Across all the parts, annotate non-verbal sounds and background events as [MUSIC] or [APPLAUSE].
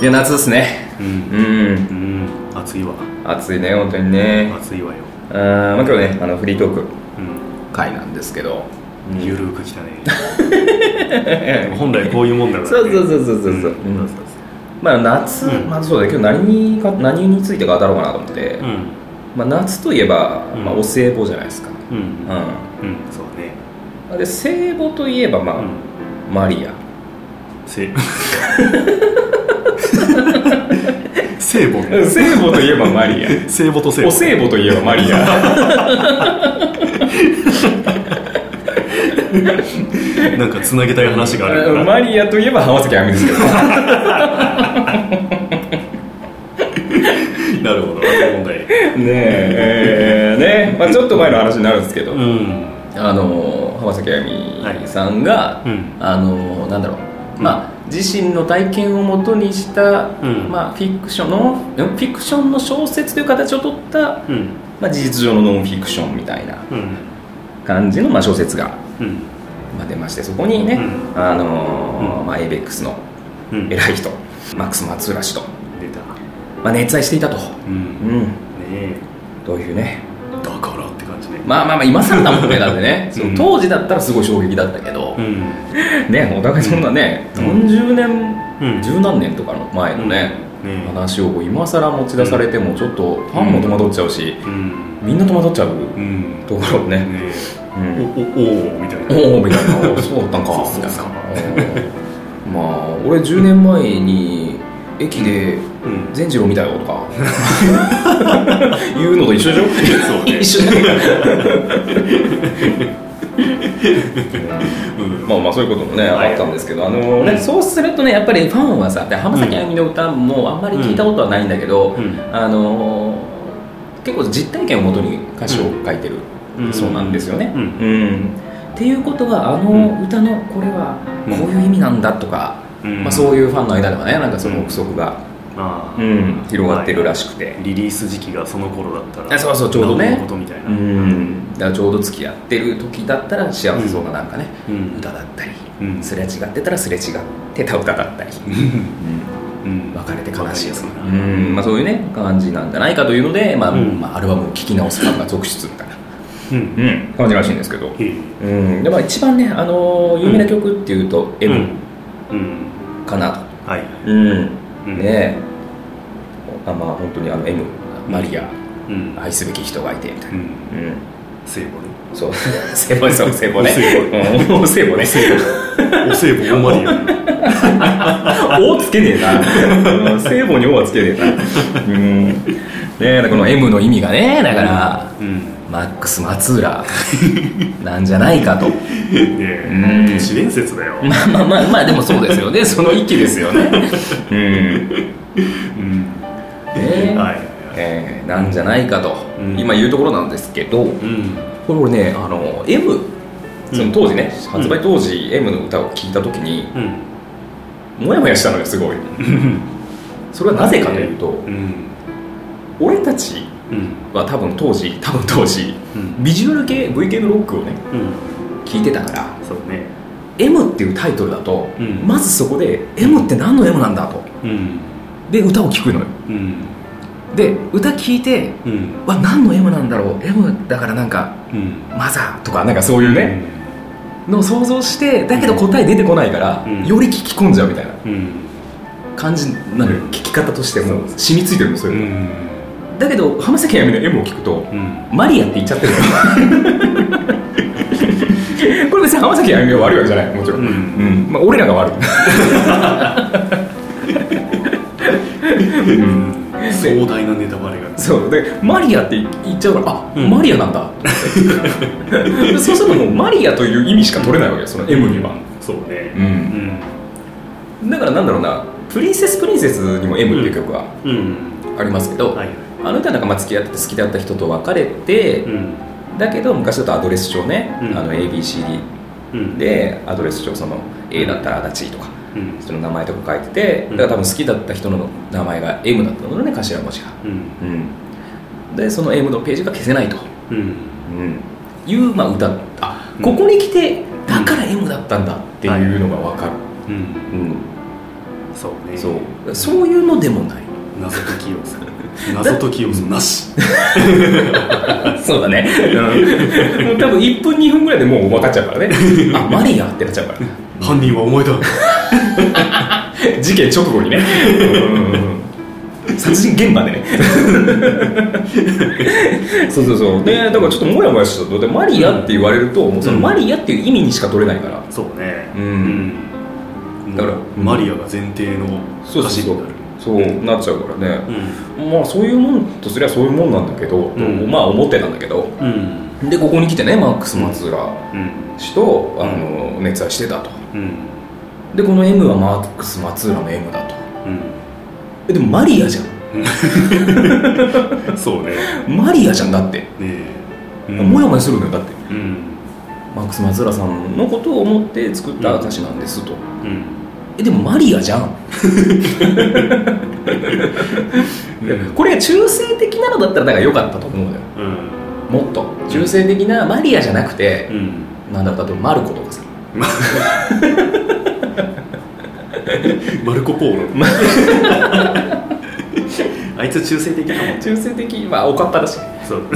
いや夏ですね。うん。うん。うん暑いわ。暑いね本当にね。暑いわよ。あーまあ今日ねあのフリートーク。うん。会なんですけど。ゆるーくきたね。本来こういうもんだから、ね、そうそうそうそうそうそう。うん。うん。まあ夏、うん。まあそうだ今日何にか何について語ろうかなと思って、うん。まあ、夏といえば、うん。まあ、お歳暮じゃないですか、うん。うん。うそうね。ん、で聖母といえば、まあうん。マリアせ [LAUGHS] 聖母ね。聖母といえばマリア。[LAUGHS] 聖母と聖母。お歳暮といえばマリア。[LAUGHS] なんかつなげたい話があるから。マリアといえば浜崎あゆみですけど。なるほど問題。ねええーね、まあ、ちょっと前の話になるんですけど、うん。あの浜崎あゆみさんが、うん。あのなんだろう、うんまあ、自身の体験をもとにした、うん。まあ、フィクションのフィクションの小説という形をとった、うん。まあ、事実上のノンフィクションみたいなうん。感じの、まあ、小説が、うん。まあ、出ましてそこにね、うあのうん。まあ、エイベックスのうん。偉い人、マックス松浦氏と、出た。まあ、熱愛していたと、うん。うん、ねというねまあまあまあ今更だもんねだってね、そううん当時だったらすごい衝撃だったけど、うん。ねお互いそんなね、うん。40年うん。十何年とかの前のね、話を今更持ち出されてもちょっとファンも戸惑っちゃうし、うん。みんな戸惑っちゃううん。ところをね、ねおおおみたいな。おおみたいな。おそうだったんか。そうみたいなまあ俺10年前に駅でうん。善次郎見たよとか。[LAUGHS] 言うのと一緒でしょそうね一緒まあまあそういうこともね、はい。あったんですけどあの、ねうん。そうするとねやっぱりファンはさで浜崎あゆみの歌もあんまり聞いたことはないんだけど、うん。あの結構実体験をもとに歌詞を書いてる、うん。そうなんですよね、うん。うん。っていうことはあの歌のこれはこういう意味なんだとか、うんまあ、そういうファンの間ではねなんかその憶測が、まあ。うん。広がってるらしくて、リリース時期がその頃だったらあそうそうちょうどね。ことみたいな。うん。だからちょうど付き合ってる時だったら幸せそうななんかね、うん。歌だったり、うん。すれ違ってたらすれ違ってた歌だったり、うん。うん、別れて悲しいよ別れてうな、まあ、そういうね感じなんじゃないかというので、まあうん。まあ、アルバムを聴き直すファンが続出みたいな、うん。うん、感じらしいんですけど、うん。でまあ、一番ね、あのー有名な曲っていうと「うん。M うんかなと、はい。うん。うん。ねあまあ本当にあの M マリア。うん。愛すべき人がいてみたいうな、ん。うん、聖母ね。そう。[LAUGHS] 聖母そう聖母ね。お歳うんお歳母ね。お聖母大マリア「[LAUGHS] お」つけねえな。うん聖母に「お」はつけねえな。うん。ねこの M の意味がねだから、うん。マックス松浦なんじゃないかと。ねうん。え都市伝説だよ。まあまあまあまあでもそうですよね。その域ですよね。うん。うん。ねはいえーなんじゃないかと、うん。今言うところなんですけどうん。これ俺ねあの M その当時ね、うん。発売当時 M の歌を聴いた時にうん。モヤモヤしたのよすごい。それはなぜかというとうん。俺たちうん。は多分当時多分当時うん。ビジュアル系 V 系のロックをねうん。聴いてたからそうね。M っていうタイトルだと、うん。まずそこで M って何の M なんだと。うん。で歌を聴くのよ。うんで歌聴いてうん。わ何の M なんだろう。M だからなんかうん。マザーとかなんかそういうね、のを想像してだけど答え出てこないから、うん。より聞き込んじゃうみたいな。うん。感じになる聞き方としてもう。染みついてるのそうれ、ん。だけど浜崎あゆみの M を聞くとうん。マリアって言っちゃってるの。よ [LAUGHS] これ別に浜崎あゆみが悪いわけじゃないもちろん、うん。うん。まあ、俺らが悪い [LAUGHS] 壮大なネタバレが。そう。でマリアって言っちゃうからあ、うん。マリアなんだ。[LAUGHS] そうするともうマリアという意味しか取れないわけよその M には、そうね。うん。だからなんだろうな「プリンセスプリンセス」にも M っていう曲がうん。うん。ありますけど、はいあの歌はなんかまあ付き合ってて好きだった人と別れて、うん。だけど昔だとアドレス帳ね、うん。あの ABCD うん。でアドレス帳その A だったら足立とかうん。その名前とか書いててうん。だから多分好きだった人の名前が M だったのね頭文字が、うん。うん、でその M のページが消せないと、うん。うん、いう、まあ、歌。あここに来てだから M だったんだっていうのが分かる、うん。うん。そうね。そう。そういうのでもない。謎解き要素。[LAUGHS] 謎解き要素なし。[LAUGHS] そうだね、うん、もう多分1分2分ぐらいでもう分かっちゃうからね。あマリアってなっちゃうから犯人はお前だ事件直後にね。殺人現場で。ねそうそうそう。でだからちょっとモヤモヤしたと。でマリアって言われると、もうそのマリアっていう意味にしか取れないから、そうね。うん。うん。だからマリアが前提の歌詞になる。そうなっちゃうからね、うん。まあそういうもんとすりゃそういうもんなんだけど、うん。まあ思ってたんだけど。うんでここに来てねマックス松浦うん。氏と、あの熱愛してたと。うん。でこの M はマックス松浦の M だと。うん。えでもマリアじゃん。[LAUGHS] そうね。マリアじゃんだって、ねえ。もやもやするのよだって。うん。マックス松浦さんのことを思って作った歌詞なんですと、うん。えでもマリアじゃん。[LAUGHS] でこれが中性的なのだったらだから良かったと思うのよ。うんもっと中性的なマリアじゃなくて、うん。なんだろう例えばマルコとかさ。[LAUGHS] マルコ・ポーロ。[LAUGHS] あいつ中性的なも。ん中性的。まあおかっぱだし。そう。[LAUGHS]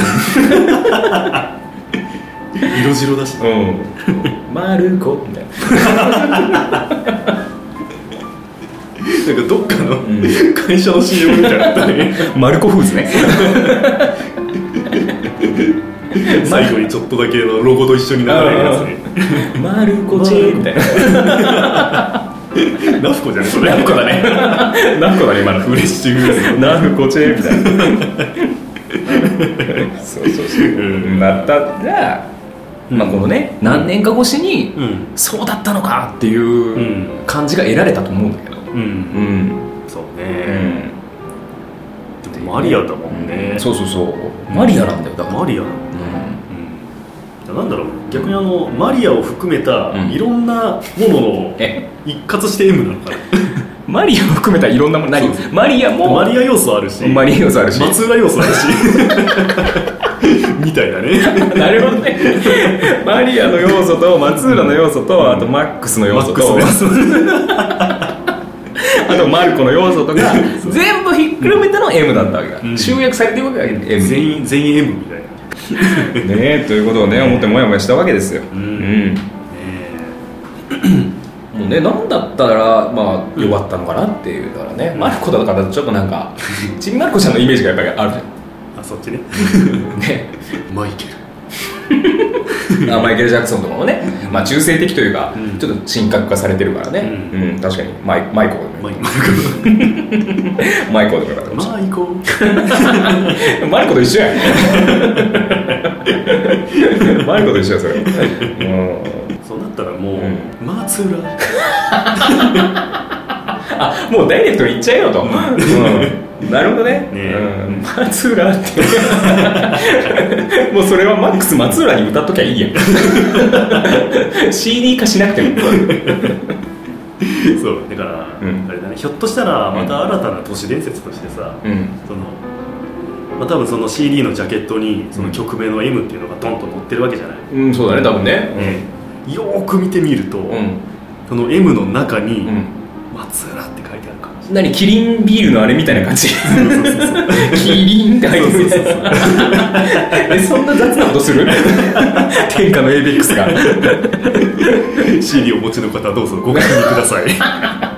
色白だし。うん。マルコみたいな。なんかどっかのん。会社の CM みたいになったねマルコフーズね [LAUGHS] 最後にちょっとだけのロゴと一緒に流れるやつね。マルコチェみたいな。[LAUGHS] ナフコじゃんそれ。ナフコだね。ナフコだね今の。フレッシュグースナフコチェみたいな。そうそうそう、うんなったら、まあこのね何年か越しに、うん。そうだったのかっていうん。感じが得られたと思うんだけど。うん。うん、そううねマリアだもんね。そうそうそう。マリアなんだよ。だからマリア。ううん。なんだろう。逆にあのマリアを含めたうん。いろんなもののえ？一括して M なのかな。[LAUGHS] マリアも含めたいろんなもの何マリアもマリア要素あるし。マリア要素あるし。松浦要素あるし。[LAUGHS] みたいなね。[LAUGHS] なるほどね。マリアの要素と松浦の要素と、あとマックスの要素と。マックスの要素。あとマルコの要素とか全部ひっくるめての M だったわけだ、うん。集約されてるわけだ M 全員全員 M みたいな。ねということをね思ってもやもやしたわけですよ、うん。ね [CLEARS THROAT] もうね何だったらまあよかったのかなっていうからね、うん。マルコだからちょっとなんか [LAUGHS] ちびまる子ちゃんのイメージがやっぱりあるあそっちね。じゃんねマイケル [LAUGHS] あマイケル・ジャクソンとかもね、まあ、中性的というか、うん。ちょっと神格化されてるからね、ううん確かに。マイマイコマイマイコとかだマイコマイコと [LAUGHS] 一緒や [LAUGHS] マイコと一緒やそれ、うん。そうなったらもう、うん。松浦あもうダイレクトに言っちゃえよと、うん、[LAUGHS] なるほどね。ねうん、松浦って。[LAUGHS] もうそれはマックス松浦に歌っときゃいいやん。[LAUGHS] CD 化しなくても。そう。だから、うん。あれだね。ひょっとしたらまた新たな都市伝説としてさ、うん。そのまあ、多分その CD のジャケットにその曲名の M っていうのがドンと載ってるわけじゃない、うん、そうだね多分ね。ねよーく見てみると、うん、その M の中にうん「松浦」って何キリンビールのあれみたいな感じ。キリンって入ってる。えそんな雑なことする？天下の ABEX がれない CD をお持ちの方どうぞご確認ください。